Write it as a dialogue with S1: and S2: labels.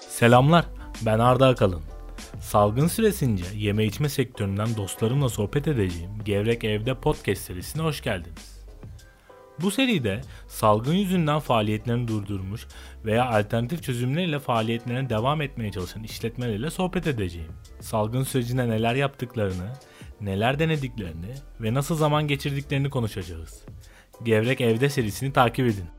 S1: Selamlar, ben Arda Akalın. Salgın süresince yeme içme sektöründen dostlarımla sohbet edeceğim Gevrek Evde podcast serisine hoş geldiniz. Bu seride salgın yüzünden faaliyetlerini durdurmuş veya alternatif çözümlerle faaliyetlerine devam etmeye çalışan işletmelerle sohbet edeceğim. Salgın sürecinde neler yaptıklarını, neler denediklerini ve nasıl zaman geçirdiklerini konuşacağız. Gevrek Evde serisini takip edin.